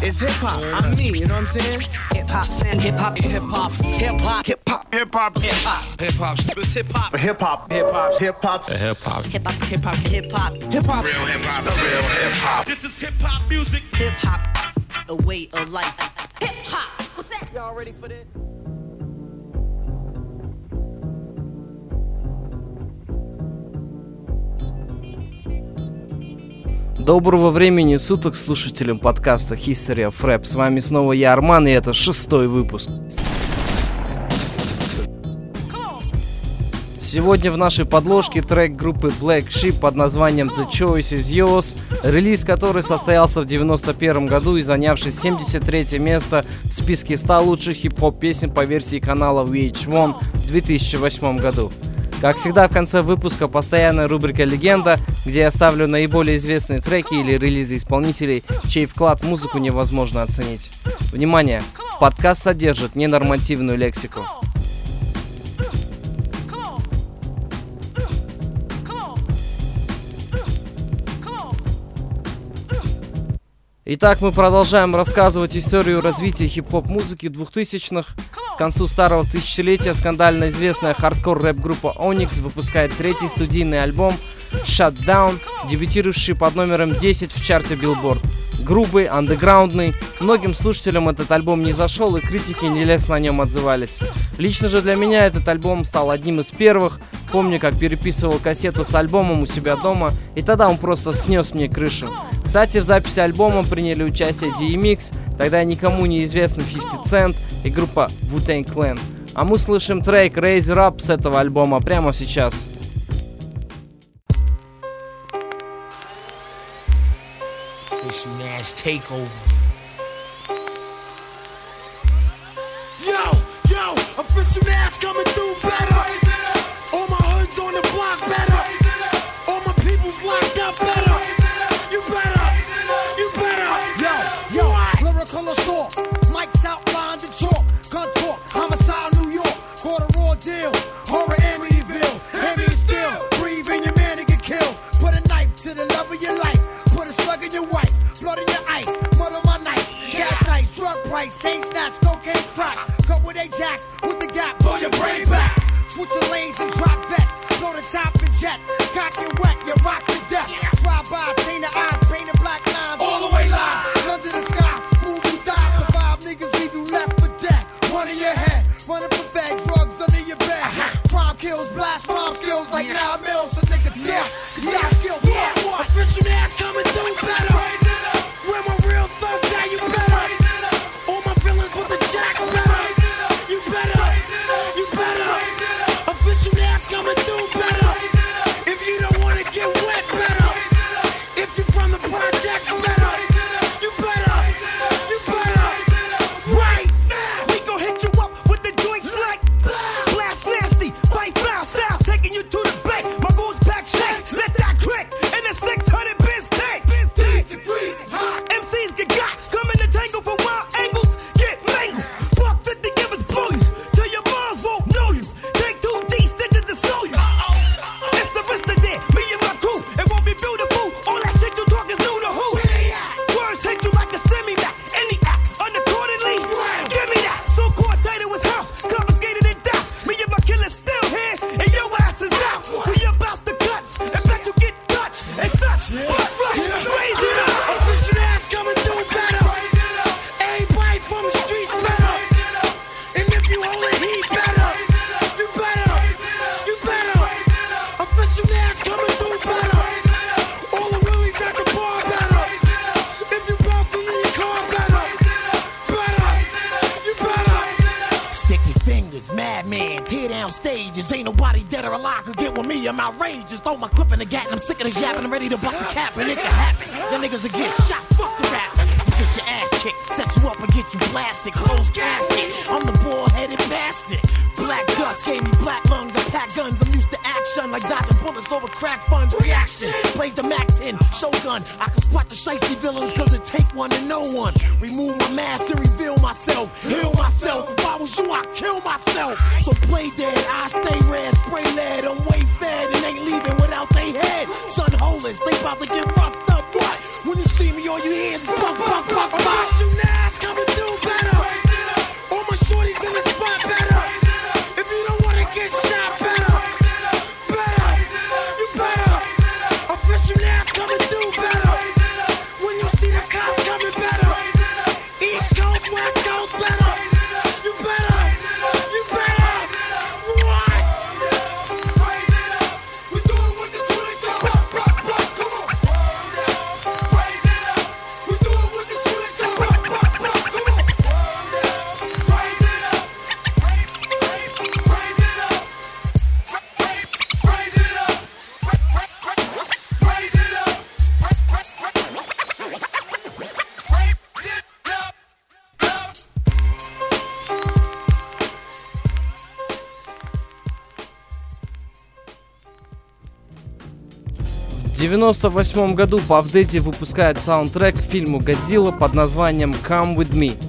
It's hip hop. I'm me. You know what I'm saying? Hip hop, saying hip hop, hip hop, hip hop, hip hop, Hip hop. hip hop, Hip hop. It's hip hop. Hip hop. Hip hop. Hip hop. Hip hop. hip hop, hip hop, hip hop, Hip hop. Real hip hop. The real hip hop. This is hip hop music. hip hop, a way of life. Hip hop, what's that? Y'all ready for this? Доброго времени суток слушателям подкаста History of Rap. С вами снова я, Арман, и это шестой выпуск. Сегодня в нашей подложке трек группы Black Sheep под названием The Choice is Yours, релиз который состоялся в 91 году и занявший 73 место в списке 100 лучших хип-хоп песен по версии канала VH1 в 2008 году. Как всегда в конце выпуска постоянная рубрика «Легенда», где я ставлю наиболее известные треки или релизы исполнителей, чей вклад в музыку невозможно оценить. Внимание! Подкаст содержит ненормативную лексику. Итак, мы продолжаем рассказывать историю развития хип-хоп музыки 2000-х. К концу старого тысячелетия скандально известная хардкор рэп-группа Onyx выпускает третий студийный альбом Shutdown, дебютирующий под номером 10 в чарте Billboard. Грубый, андеграундный, многим слушателям этот альбом не зашел и критики нелестно о нем отзывались. Лично же для меня этот альбом стал одним из первых. Помню, как переписывал кассету с альбомом у себя дома, и тогда он просто снес мне крышу. Кстати, в записи альбома приняли участие DMX, тогда никому не известный 50 Cent и группа Wu-Tang Clan. А мы слышим трек Raise Up с этого альбома прямо сейчас. This takeover. Price, chain snatch, cocaine crack. Cut with Ajax, with the gap, blow your brain back. Switch your lanes and drop vests. Blow the top and jet. Cock and wet, you rock to death. Or could get with me. I'm outrageous. Throw my clip in the gat and I'm sick of this yapping. I'm ready to bust a cap and it can happen. Your niggas will get shot. Fuck the rap. You get your ass kicked, set you up and get you blasted. Closed casket. I'm the bald headed bastard black dust gave me black lungs. I pack guns. I'm used to action like dodging bullets over crack fun. Reaction plays the Max in Shogun. I can spot the shifty villains cause it take one to no one. Remove my mask and reveal myself. Heal myself. If I was you, I'd kill myself. So play dead. I stay red. Spray lead. I'm way fed and ain't leaving without they head. Son holers. They about to get roughed up. What? When you see me, all you hear is bump, bump, bump, bump. I'm coming through better. All my shorties in the spot better. Get 98 году по выпускает саундтрек к фильму «Годзилла» под названием «Come With Me».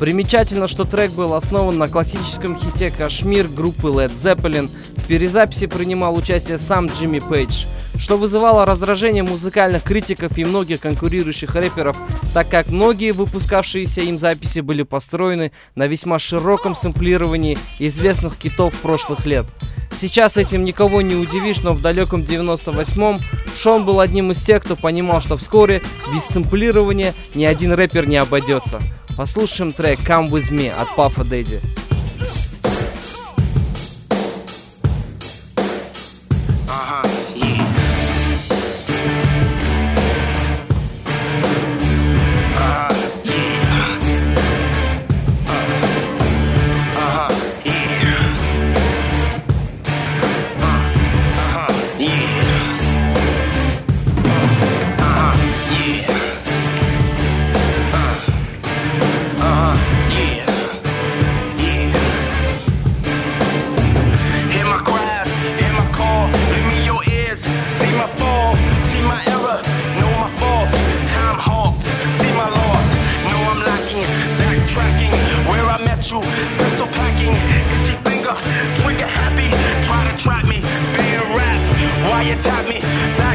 Примечательно, что трек был основан на классическом хите «Кашмир» группы Led Zeppelin. В перезаписи принимал участие сам Джимми Пейдж – что вызывало раздражение музыкальных критиков и многих конкурирующих рэперов, так как многие выпускавшиеся им записи были построены на весьма широком сэмплировании известных китов прошлых лет. Сейчас этим никого не удивишь, но в далеком 98-м Шон был одним из тех, кто понимал, что вскоре без сэмплирования ни один рэпер не обойдется. Послушаем трек «Come With Me» от Пафа Дэдди. so packing, itchy finger, trigger happy, try to trap me, being rap, why you tap me?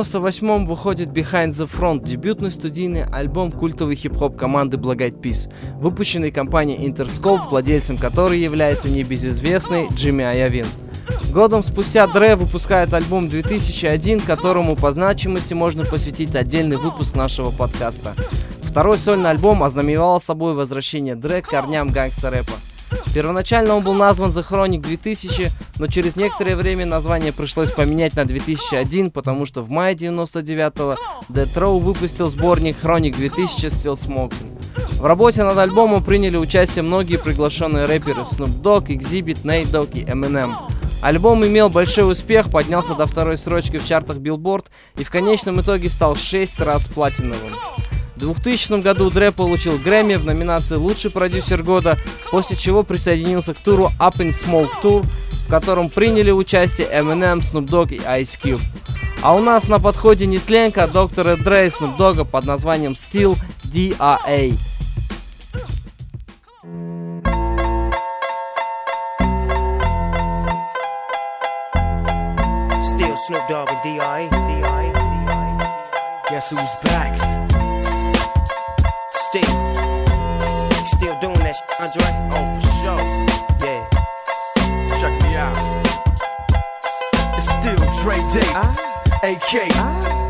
98-м выходит Behind the Front, дебютный студийный альбом культовой хип-хоп команды Black Eyed Peas, выпущенный компанией Interscope, владельцем которой является небезызвестный Джимми Айовин. Годом спустя Дре выпускает альбом 2001, которому по значимости можно посвятить отдельный выпуск нашего подкаста. Второй сольный альбом ознаменовал собой возвращение Дре к корням гангста-рэпа. Первоначально он был назван The Chronic 2000, но через некоторое время название пришлось поменять на 2001, потому что в мае 99-го Death Row выпустил сборник Chronic 2000 Still Smoking. В работе над альбомом приняли участие многие приглашенные рэперы Snoop Dogg, Exhibit, Nate Dogg и Eminem. Альбом имел большой успех, поднялся до второй строчки в чартах Billboard и в конечном итоге стал 6 раз платиновым. В 2000 году Дре получил Грэмми в номинации «Лучший продюсер года», после чего присоединился к туру Up in Smoke Tour, в котором приняли участие Eminem, Snoop Dogg и Ice Cube. А у нас на подходе нетленка доктора Дре и Snoop Dogg под названием Steel DRA. Snoop Dogg and. D.I. Guess who's back? Still. Still doing that shit, Andre? Oh, for sure. Yeah. Check me out. It's still Dre Day, AK.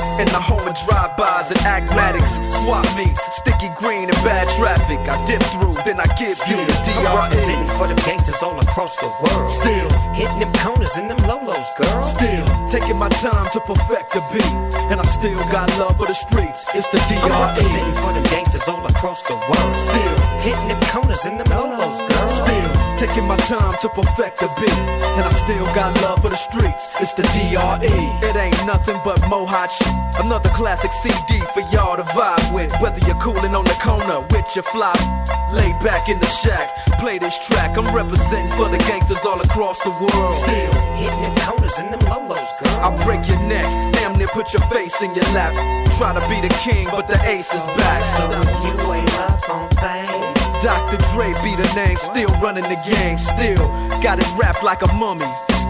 In the home of drive-bys and acmatics. Swap meets, sticky green and bad traffic. I dip through, then I give you the I'm representing for them gangsters all across the world. Still, Hitting them corners in them lolos, girl. still taking my time to perfect the beat, and I still got love for the streets. It's the I'm DRE. representing for them gangsters all across the world. Still, Hitting them corners in them lolos, girl. still taking my time to perfect the beat, and I still got love for the streets. It's the DRE. It ain't nothing but mohawk shit. Another classic CD for y'all to vibe with. Whether you're cooling on the corner with your fly, lay back in the shack, play this track. I'm representing for the gangsters all across the world. Still. Hitting them corners in them lolos, girl. I'll break your neck, damn near put your face in your lap. Try to be the king, but the ace is back. So you ain't up on things. Dr. Dre be the name, still running the game, still got it wrapped like a mummy.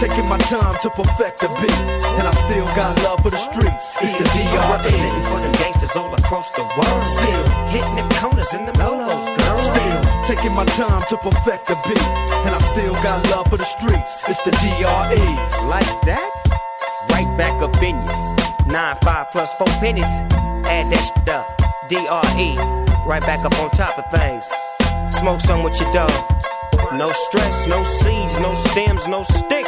taking my time to perfect the beat, and I still got love for the streets. It's the DRE. representing for them gangsters all across the world. Still. Hitting them corners in them lolos, girl. Still taking my time to perfect the beat, and I still got love for the streets. It's the DRE. Like that? Right back up in you. Nine, five plus four pennies. Add that shit up. DRE. Right back up on top of things. Smoke some with your dog. No stress, no seeds, no stems, no sticks.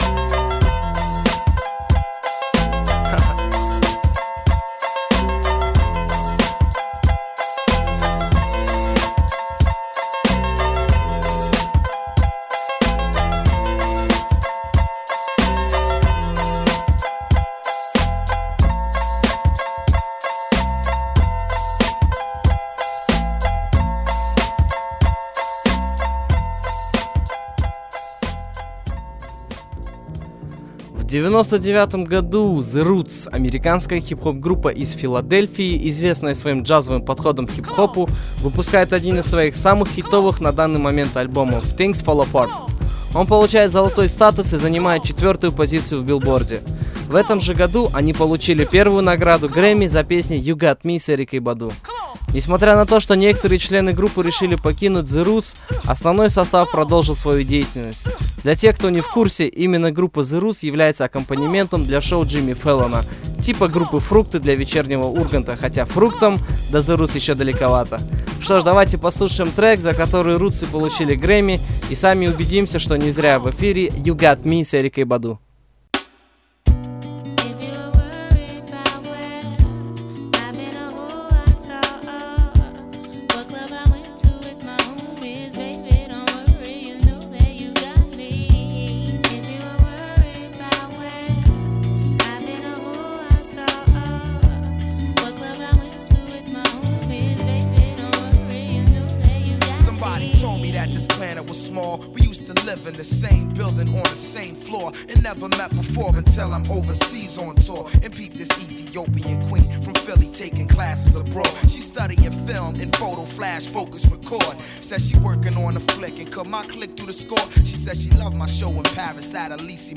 99 году The Roots, американская хип-хоп группа из Филадельфии, известная своим джазовым подходом к хип-хопу, выпускает один из своих самых хитовых на данный момент альбомов Things Fall Apart. Он получает золотой статус и занимает четвертую позицию в билборде. В этом же году они получили первую награду Грэмми за песни You Got Me с Эрикой Баду. Несмотря на то, что некоторые члены группы решили покинуть The Roots, основной состав продолжил свою деятельность. Для тех, кто не в курсе, именно группа The Roots является аккомпанементом для шоу Джимми Феллона, типа группы Фрукты для вечернего Урганта, хотя фруктам до The Roots еще далековато. Что ж, давайте послушаем трек, за который Рутсы получили Грэмми, и сами убедимся, что не зря в эфире You Got Me с Эрикой Баду.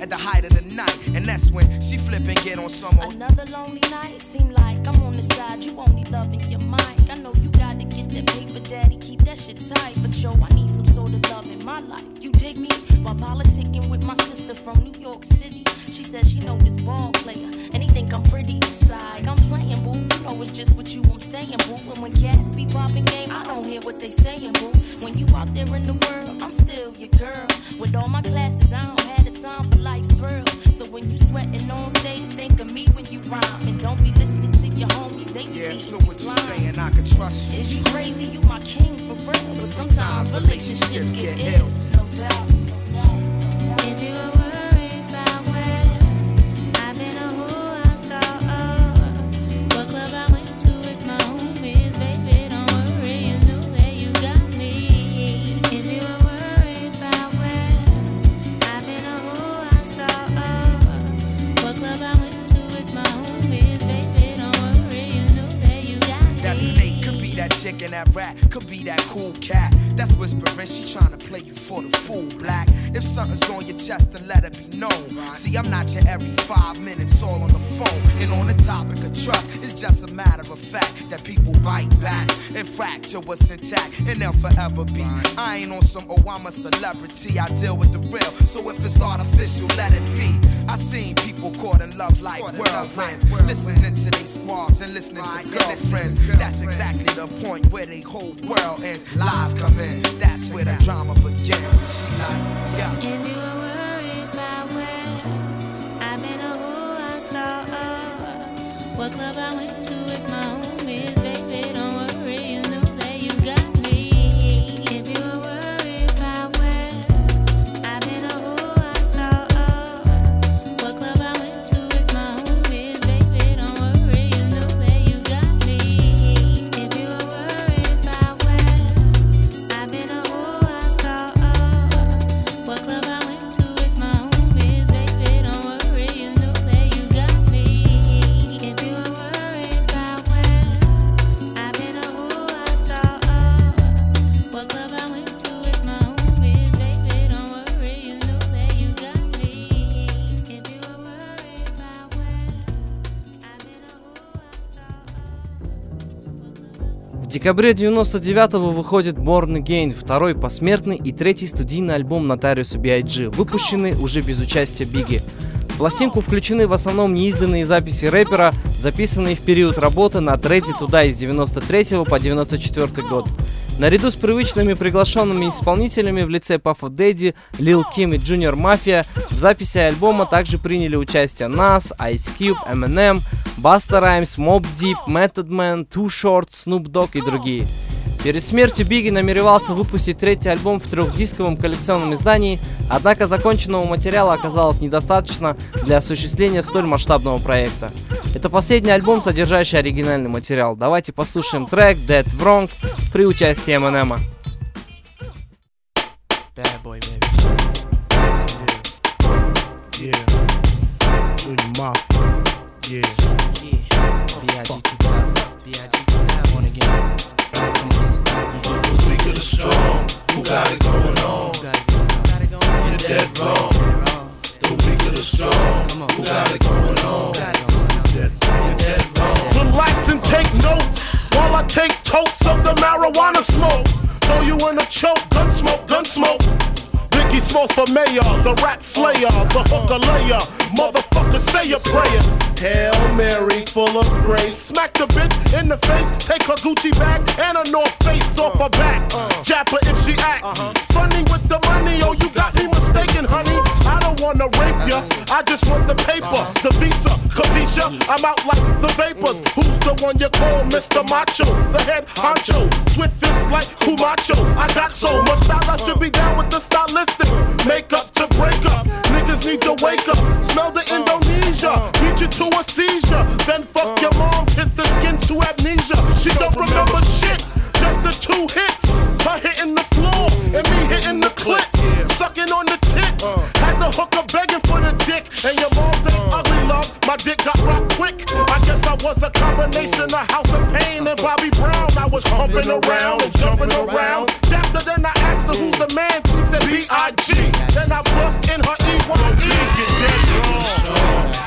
at the height of the night. And that's when she flip and get on some. Another lonely night, seem like I'm on the side. You only loving your mind. I know you gotta get that paper, daddy. Keep that shit tight. But yo, I need some sort of love in my life. You dig me? While politicking with my sister from New York City, she says she know this ball player. And he think I'm pretty. Side, I'm playing, boo. You know it's just what you want staying, boo. And when cats be popping game, I don't hear what they saying, boo. When you out there in the world, I'm still your girl. With all my classes. Is you crazy? You my king for real. But sometimes relationships get ill. On of trust, it's just a matter of fact that people bite back and fracture what's intact, and they'll forever be. I ain't on some, oh, I'm a celebrity, I deal with the real. So if it's artificial, let it be. I seen people caught in love like whirlwinds, listening to they squads and listening to girlfriends. That's exactly the point where they whole world ends. Lies come in, that's where the drama begins. She like, yeah. What club I went to декабре 99-го выходит Born Again, второй посмертный и третий студийный альбом Нотариуса B.I.G., выпущенный уже без участия Бигги. В пластинку включены в основном неизданные записи рэпера, записанные в период работы над Ready туда из 93 по 94 год. Наряду с привычными приглашенными исполнителями в лице Пафа Дэдди, Лил Ким и Junior Mafia в записи альбома также приняли участие Nas, Ice Cube, Eminem, Busta Rhymes, Mob Deep, Method Man, Too Short, Snoop Dogg и другие. Перед смертью Бигги намеревался выпустить третий альбом в трехдисковом коллекционном издании, однако законченного материала оказалось недостаточно для осуществления столь масштабного проекта. Это последний альбом, содержащий оригинальный материал. Давайте послушаем трек Dead Wrong при участии Эминема. Yeah. Got it going on? Relax and take notes while I take totes of the marijuana smoke. Throw you in a choke, gun smoke, gun smoke. Biggie Smalls for mayor, the rap slayer, the hooker layer. Motherfucker, say your prayers. Hail Mary, full of grace. Smack the bitch in the face, take her Gucci bag and a North Face off her back. Jap her if she act. Funny with the money, oh, you got me mistaken, honey. I don't wanna rape ya, I just want the paper, the visa, capisha. I'm out like the vapors. Who's the one you call Mr. Macho? The head honcho, swift fist like Camacho. I got so much style, I should be down with the stylistics. Makeup to break up, niggas need to wake up. Smell the Indonesia, beat you to a seizure. Then fuck your mom. hit the skin to amnesia. She don't remember shit, just the two hits. Her hitting the floor and me hitting the clits, sucking on the tits. Had the hooker begging for the dick, and your mom's ain't ugly, love. My dick got rocked quick. I guess I was a combination of House of Pain and Bobby Brown. I was humping around and jumping around. After then I asked her who's the man. B.I.G. Then I bust in her E E-Y-E. Get dead wrong.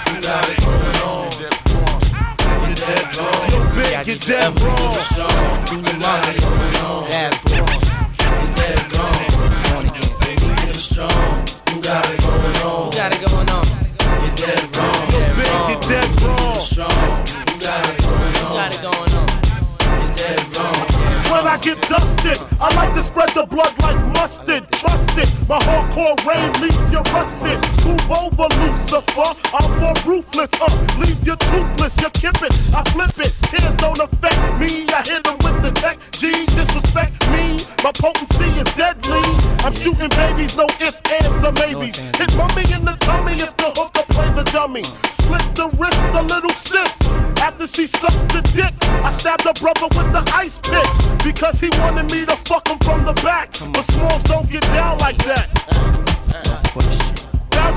You got it going on. You're dead wrong. Yo, big, get dead wrong. Junior Mafia. Bad I get dusted. I like to spread the blood like mustard. Trust it, my hardcore rain leaves you rusted. Move over, Lucifer. I'm more ruthless. Uh, leave you toothless. You kip it, I flip it. Tears don't affect me. I hit them with the tech. G's disrespect me. My potency is deadly. I'm shooting babies, no ifs, ands, or maybes. Hit mummy in the tummy if the hooker dummy. Slit the wrist, a little sis. After she sucked the dick, I stabbed her brother with the ice pick because he wanted me to fuck him from the back. But smalls don't get down like that.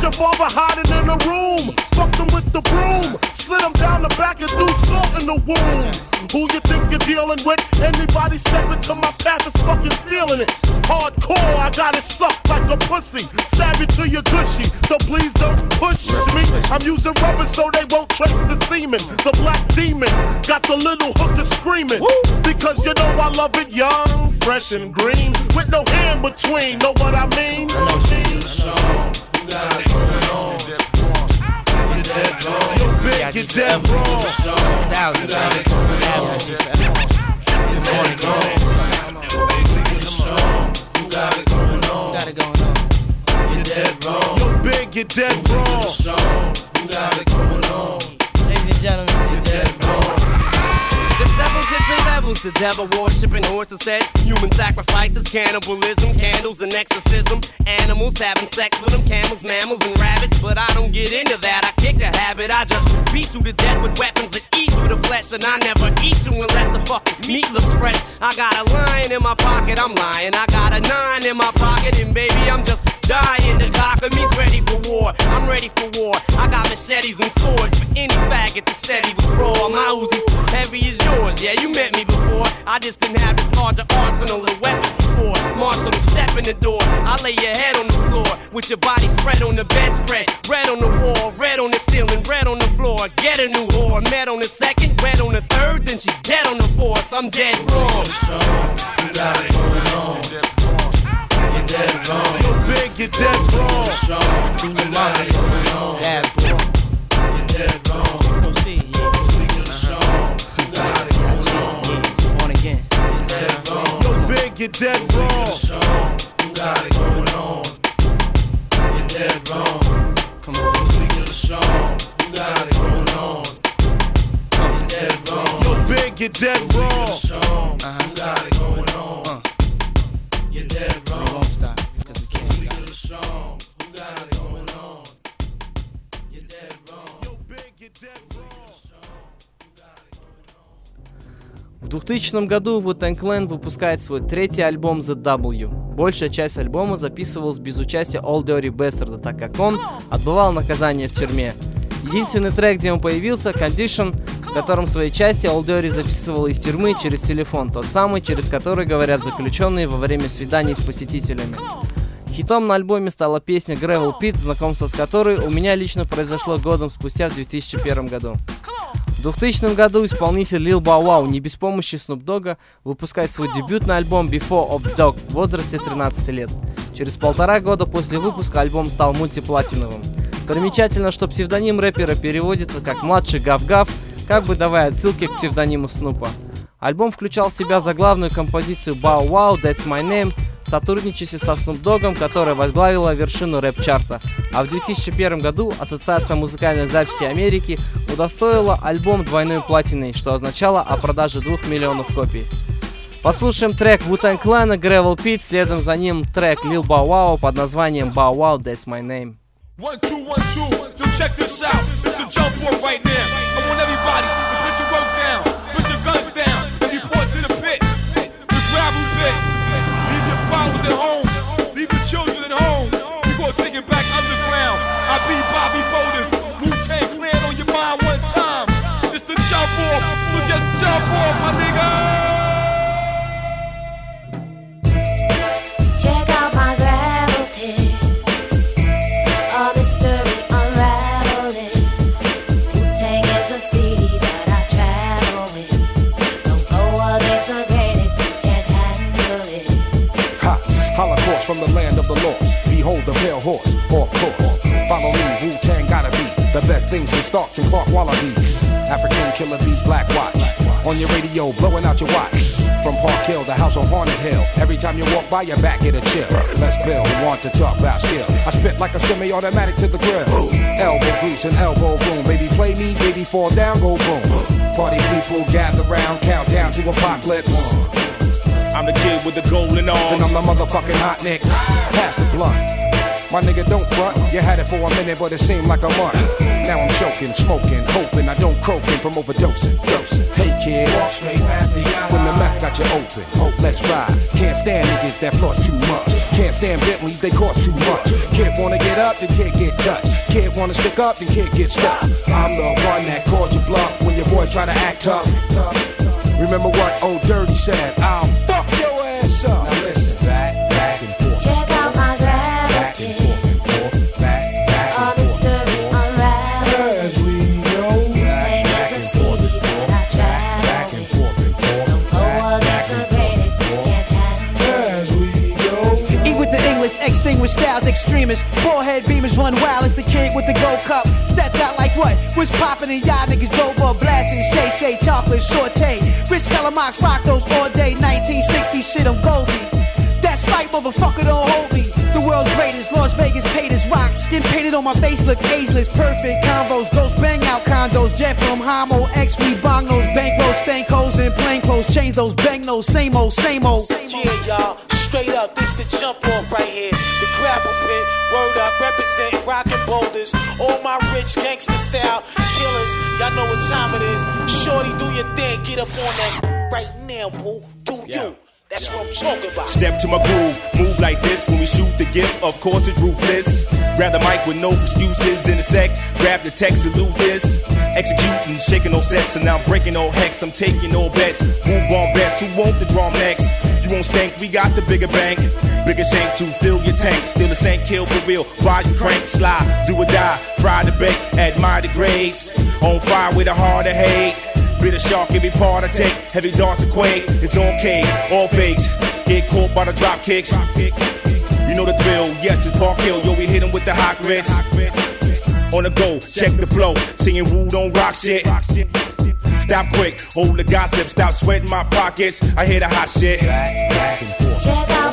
Your father hiding in a room. Fucked him with the broom. Slid him down the back and threw salt in the wound. Who you think you're dealing with? Anybody step into my path is fucking feeling it. Hardcore, I got it sucked like a pussy. Stab you till you're gushy. So please don't push me. I'm using rubber so they won't trace the semen. The black demon got the little hooker screaming. Because you know I love it young, fresh and green. With no hand between. Know what I mean? Yo, big, get dead wrong. You Got it going on. Yo, big, get dead wrong. You got it going on. Ladies and gentlemen, There's several different levels The devil worshiping horses, sex, human sacrifices, cannibalism, candles, and exorcism. Animals having sex with them, camels, mammals, and rabbits. But I don't get into that. I kick the habit. I just beat you to death with weapons that eat through the flesh. And I never eat you unless the fucking meat looks fresh. I got a lion in my pocket, I'm lying. I got a nine in my pocket, and baby, I'm just dying. The me's ready for war. I'm ready for war. I got machetes and swords for any faggot that said he was raw. My Uzi's heavy as yours. Yeah, you met me before. I just didn't have this larger arsenal of weapons before. Marshall, step in the door. I lay your head on the floor with your body spread on the bedspread. Red on the wall, red on the ceiling, red on the floor. Get a new whore. Met on the second, red on the third, then she's dead on the fourth. I'm dead wrong. Yo, big, get dead wrong. Proceed, uh-huh. Born again. You're dead wrong. Yo, big, get dead wrong. You're sleeping strong. You got it going on. You're dead wrong. Come on. Speaking of Sean, you got it going on. You're dead wrong. Yo, big, get dead wrong. We won't stop, because we can't stop. Yo, big, get dead wrong. В 2000 году Wu-Tang Clan выпускает свой третий альбом The W. Большая часть альбома записывалась без участия All Dirty Bastard, так как он отбывал наказание в тюрьме. Единственный трек, где он появился, Condition, в котором в своей части All Dirty записывал из тюрьмы через телефон, тот самый, через который говорят заключенные во время свиданий с посетителями. Хитом на альбоме стала песня Gravel Pit, знакомство с которой у меня лично произошло годом спустя в 2001 году. В 2000 году исполнитель Lil Bow Wow не без помощи Snoop Dogg выпускает свой дебютный альбом Before of Dog в возрасте 13 лет. Через полтора года после выпуска альбом стал мультиплатиновым. Примечательно, что псевдоним рэпера переводится как «младший Гав-Гав», как бы давая отсылки к псевдониму Снупа. Альбом включал в себя заглавную композицию Bow Wow, That's My Name, в сотрудничестве со Snoop Dogg'ом, которая возглавила вершину рэп-чарта. А в 2001 году Ассоциация музыкальной записи Америки удостоила альбом двойной платиной, что означало о продаже 2 миллионов копий. Послушаем трек Wu-Tang Clan Gravel Pit, следом за ним трек Lil Bow Wow под названием Bow Wow, That's My Name. One, two, one, two. Check this out. It's the jump right now. I want everybody can't handle it. Ha! Holocaust from the land of the lost. Behold the pale horse, off course. Follow me, things in Starks and Clark Wallabies. African killer bees, black watch. On your radio, blowing out your watch. from Park Hill, the house on Haunted Hill. Every time you walk by, your back get a chill. Let's build, want to talk about skill. I spit like a semi-automatic to the grill. Elbow grease and elbow room. Baby, play me, baby, fall down, go boom. Party people gather round, count down to apocalypse. I'm the kid with the golden arms. And I'm the motherfucking hot nicks. Pass the blunt. My nigga, don't front. You had it for a minute, but it seemed like a month. Now I'm choking, smoking, hoping I don't croaking from overdosing. Dosing. Hey kid, walk straight past the When the mouth got you open, oh let's ride. Can't stand niggas that floss too much. Can't stand Bentleys, they cost too much. Kid wanna get up, then kid get touched. Kid wanna stick up, then kid get stuck. I'm the one that called you bluff when your boy try to act tough. Remember what Ol' Dirty said? I'll extremists. Forehead beamers run wild as the kid with the gold cup. Stepped out like what? Was popping and y'all niggas drove up blasting. Shay Shay chocolate saute. Rich Calamox rock those all day. 1960 shit, I'm Goldie. That's right, motherfucker, don't hold me. The world's greatest, Las Vegas paid as rock. Skin painted on my face, look ageless. Perfect combos, ghost bang out condos. Jet from Homo, X, we those bankrolls, stank holes, and plain clothes. Change those bang those, same old, same old. Yeah, y'all, up, this the jump off right here. The gravel pit, word up, represent rockin' boulders. All my rich gangster style killers, y'all know what time it is. Shorty, do your thing, get up on that right now, boo. Do you? That's what I'm talking about. Step to my groove, move like this when we shoot the gift. Of course, it's ruthless. Grab the mic with no excuses in a sec. Grab the text, salute this. Executing, shaking no sets, and now I'm breaking all hex. I'm taking all bets. Move on bets. Who want the drum next? You won't stink. We got the bigger bank, bigger shank to fill your tank. Still the same kill for real. While you crank, slide, do or die. Fry the bake, admire the grades. On fire with a heart of hate. Bit of shark every part I take. Heavy darts to quake. It's K, all fakes. Get caught by the drop kicks. You know the drill. Yes, it's Park Hill. Yo, we hit 'em with the hot grits. On the go, check the flow. Singing woo, don't rock shit. Stop quick, hold the gossip. Stop sweating my pockets. I hear the hot shit. Check out my gravity.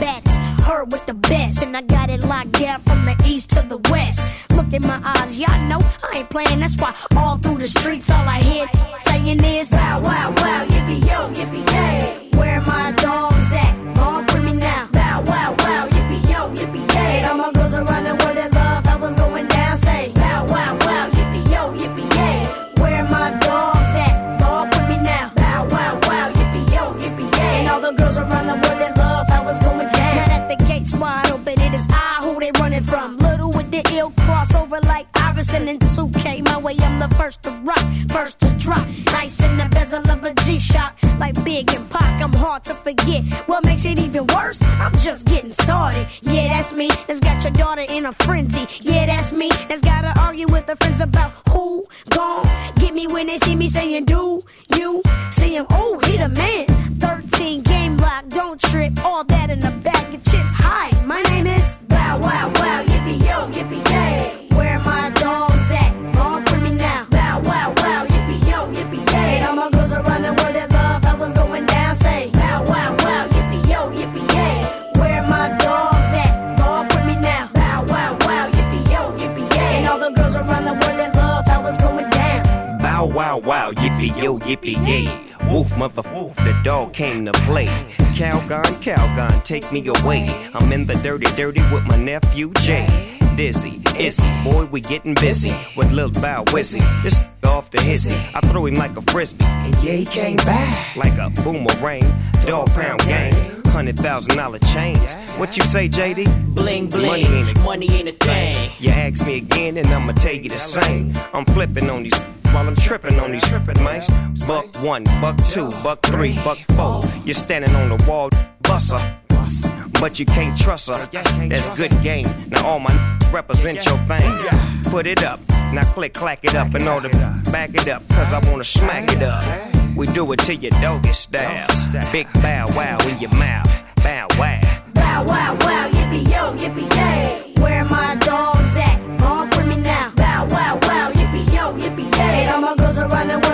Baddest, heard with the best, and I got it locked down from the east to the west. Look in my eyes, y'all know I ain't playing. That's why all through the streets, all I hear saying is hard to forget. What makes it even worse? I'm just getting started. Yeah, that's me. That's got your daughter in a frenzy. Yeah, that's me. That's gotta argue with her friends about who gon' get me when they see me saying do wow wow, yippee yo, yippee yay. Woof, mother woof, the dog came to play. Calgon, Calgon, take me away. I'm in the dirty, dirty with my nephew Jay. Dizzy, Izzy, boy, we getting busy with Lil Bow Wizzy. Just off the hizzy, I throw him like a frisbee, and yeah, he came back like a boomerang. Dog pound gang, hundred thousand dollar chains. What you say, JD? Bling bling, Money ain't a money ain't a thing. you ask me again, and I'ma tell you the same. I'm flipping on these while I'm tripping on these tripping mice. Buck one, buck two, buck three, buck four. You're standing on the wall, busser. But you can't trust her. That's good game. Now all my represent your thing. Put it up. Now click, clack it up in order to back it up. Cause I wanna smack it up. We do it to your doggy style. Big bow wow in your mouth. Bow wow. Bow wow wow, yippee yo, yippee yay. Where my dogs my girls around the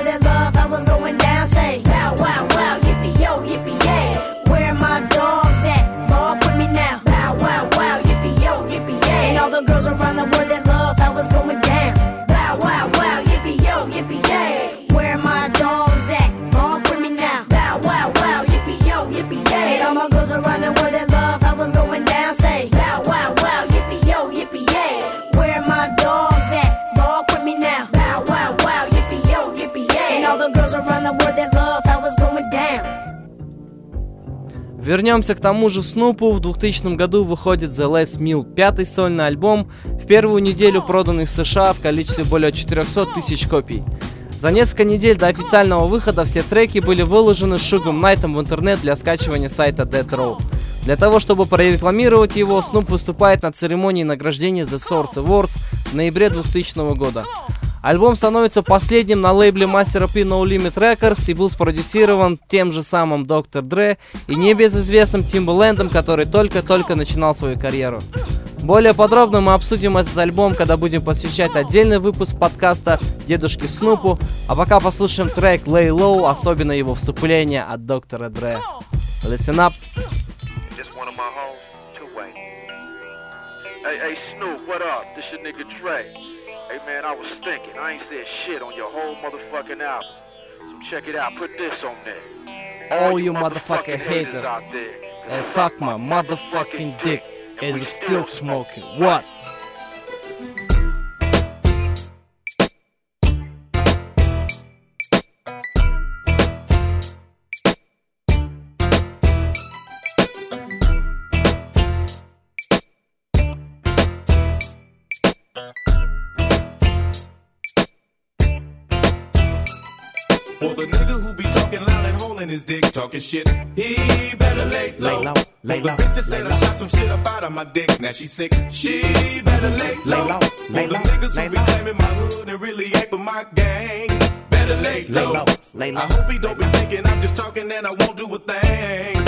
Вернемся к тому же Снупу. В 2000 году выходит The Last Meal, пятый сольный альбом, в первую неделю проданный в США в количестве более 400 тысяч копий. За несколько недель до официального выхода все треки были выложены Шугом Найтом в интернет для скачивания сайта Dead Row. Для того, чтобы прорекламировать его, Снуп выступает на церемонии награждения The Source Awards в ноябре 2000 года. Альбом становится последним на лейбле Master P No Limit Records и был спродюсирован тем же самым Доктор Дре и небезызвестным Тимбалендом, который только-только начинал свою карьеру. Более подробно мы обсудим этот альбом, когда будем посвящать отдельный выпуск подкаста Дедушки Снупу, а пока послушаем трек Lay Low, особенно его вступление от Доктора Дре. Listen up. Hey, hey, Snoop, what up? This your nigga Dre. Hey, man, I was thinking. I ain't said shit on your whole motherfucking album. So check it out. Put this on there. All you motherfucking haters, out there. uh, suck my motherfucking dick and we still smoking. What? For the nigga who be talking loud and holding his dick, talking shit, he better lay low. Lay low, lay low, the bitch that said I shot some shit up out of my dick, now she sick, she better lay low. Lay low, lay For the niggas lay who be claiming my hood and really ain't for my gang, better lay Lay low. low, lay low. I hope he don't be thinking I'm just talking and I won't do a thing.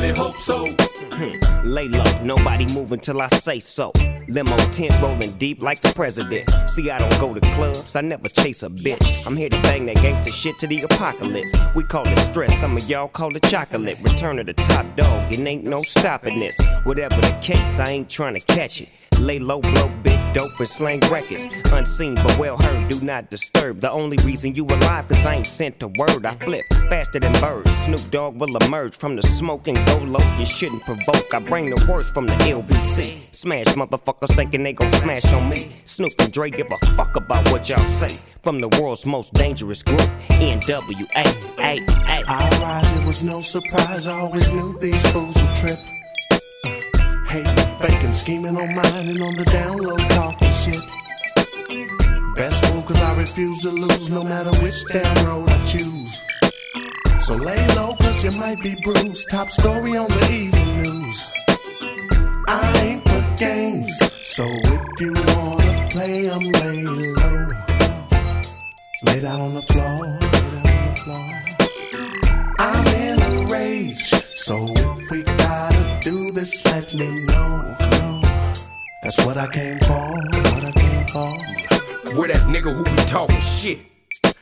Really hope so. Lay low, nobody move until I say so. Limo tent rolling deep like the president. See, I don't go to clubs, I never chase a bitch. I'm here to bang that gangster shit to the apocalypse. We call it stress, some of y'all call it chocolate. Return of the top dog, it ain't no stopping this. Whatever the case, I ain't trying to catch it. Lay low, blow big dope and slang records. Unseen but well heard, do not disturb. The only reason you alive, cause I ain't sent a word. I flip faster than birds. Snoop Dogg will emerge from the smoke and go low. You shouldn't provoke. I bring the worst from the LBC. Smash motherfuckers thinking they gon' smash on me. Snoop and Dre give a fuck about what y'all say. From the world's most dangerous group, NWA. I rise, it was no surprise. I always knew these fools would trip. Hating, faking, scheming on mine and on the down low, talking shit. Best move, cause I refuse to lose no matter which damn road I choose. So lay low, cause you might be bruised. Top story on the evening news. I ain't for games, so if you wanna play, I'm lay low. Lay down on the floor, lay down on the floor. I'm in a rage, so if we gotta do this, let me know. That's what I came for, what I came for. Where that nigga who be talking shit?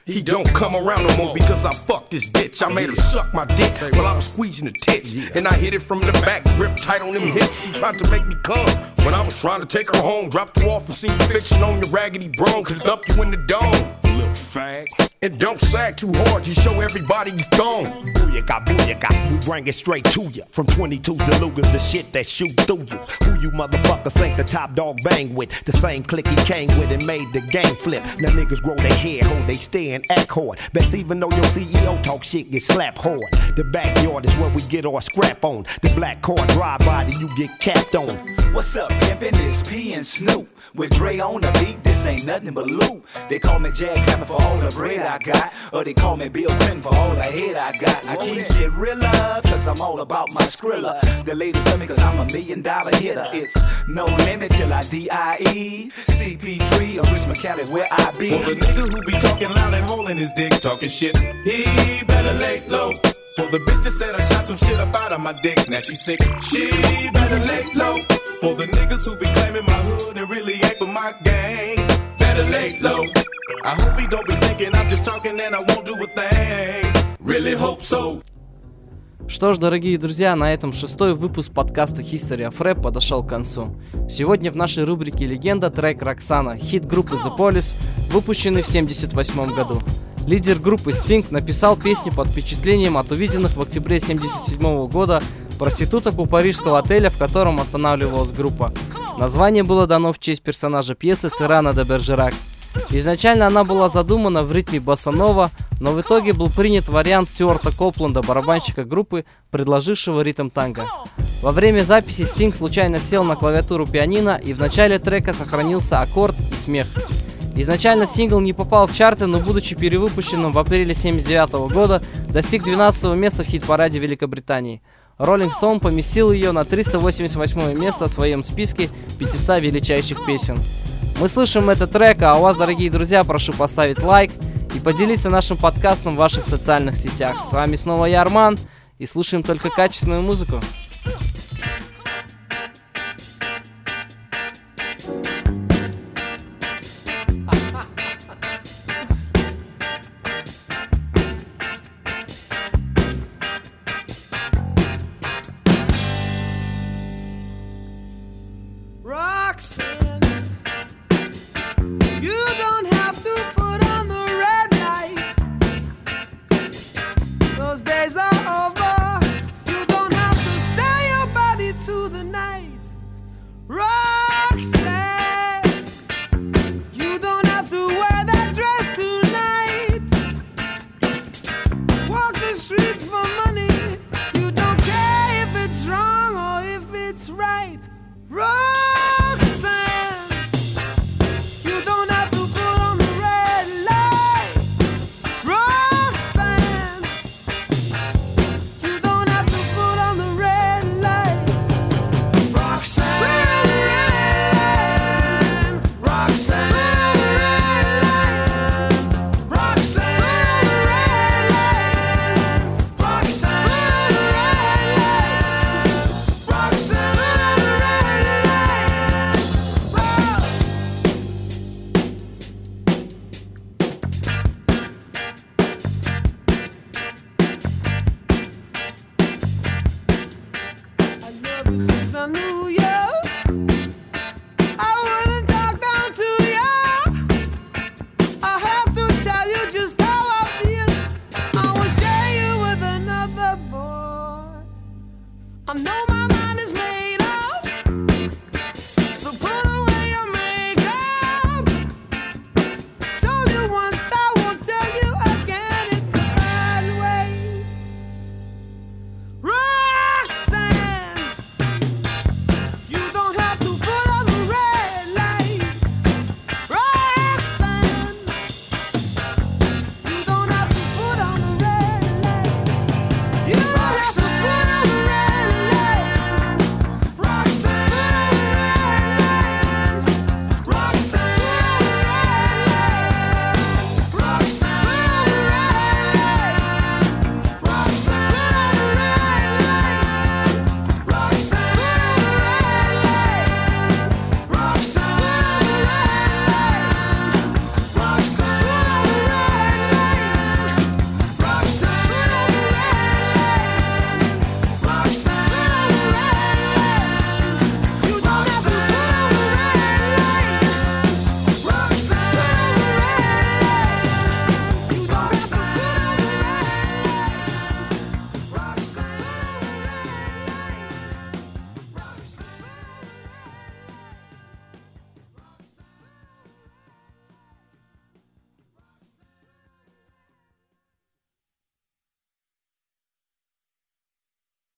He don't come around no more because I fucked this bitch. I made her suck my dick while I was squeezing the tits. And I hit it from the back, grip tight on them mm. hips. She tried to make me come. When I was trying to take her home, dropped you off and seen you fiction on your raggedy bro. Could dump you in the dome. Little fag. And don't sag too hard, you show everybody you thong. Booyaka, booyaka, we bring it straight to you. From 22 to Lugas, the shit that shoot through you. Who you motherfuckers think the top dog bang with? The same clique he came with and made the game flip. Now niggas grow their hair, hold they stand, act hard. Best even though your CEO talk shit, get slapped hard. The backyard is where we get our scrap on. The black car drive by, then you get capped on. What's up, pimpin'? It's P and Snoop. With Dre on the beat, this ain't nothing but loot. They call me Jack Hammer for all the bread I got. Or they call me Bill Clinton for all the head I got. I keep shit realer, cause I'm all about my skrilla. The ladies love me cause I'm a million dollar hitter. It's no limit till I D.I.E. CP3 or Richmond Cali where I be. For the nigga who be talking loud and holding his dick, talking shit, he better lay low. For the bitch that said I shot some shit up out of my dick, now she sick, she better lay low. For the niggas who be claiming my hood and really ain't for my gang, better lay low. I hope he don't be thinking I'm just talking and I won't do a thing. Really hope so. Что ж, дорогие друзья, на этом шестой выпуск подкаста History of Rap подошел к концу. Сегодня в нашей рубрике «Легенда» трек Роксана, хит группы The Police, выпущенный в 1978 году. Лидер группы Sting написал песню под впечатлением от увиденных в октябре 1977 года проституток у парижского отеля, в котором останавливалась группа. Название было дано в честь персонажа пьесы Сирана де Бержерак. Изначально она была задумана в ритме басанова, но в итоге был принят вариант Стюарта Копланда, барабанщика группы, предложившего ритм танго. Во время записи Стинг случайно сел на клавиатуру пианино, и в начале трека сохранился аккорд и смех. Изначально сингл не попал в чарты, но будучи перевыпущенным в апреле 1979 года, достиг 12 места в хит-параде Великобритании. Rolling Stone поместил ее на 388 место в своем списке 500 величайших песен. Мы слышим этот трек, а у вас, дорогие друзья, прошу поставить лайк и поделиться нашим подкастом в ваших социальных сетях. С вами снова я, Арман, и слушаем только качественную музыку. box.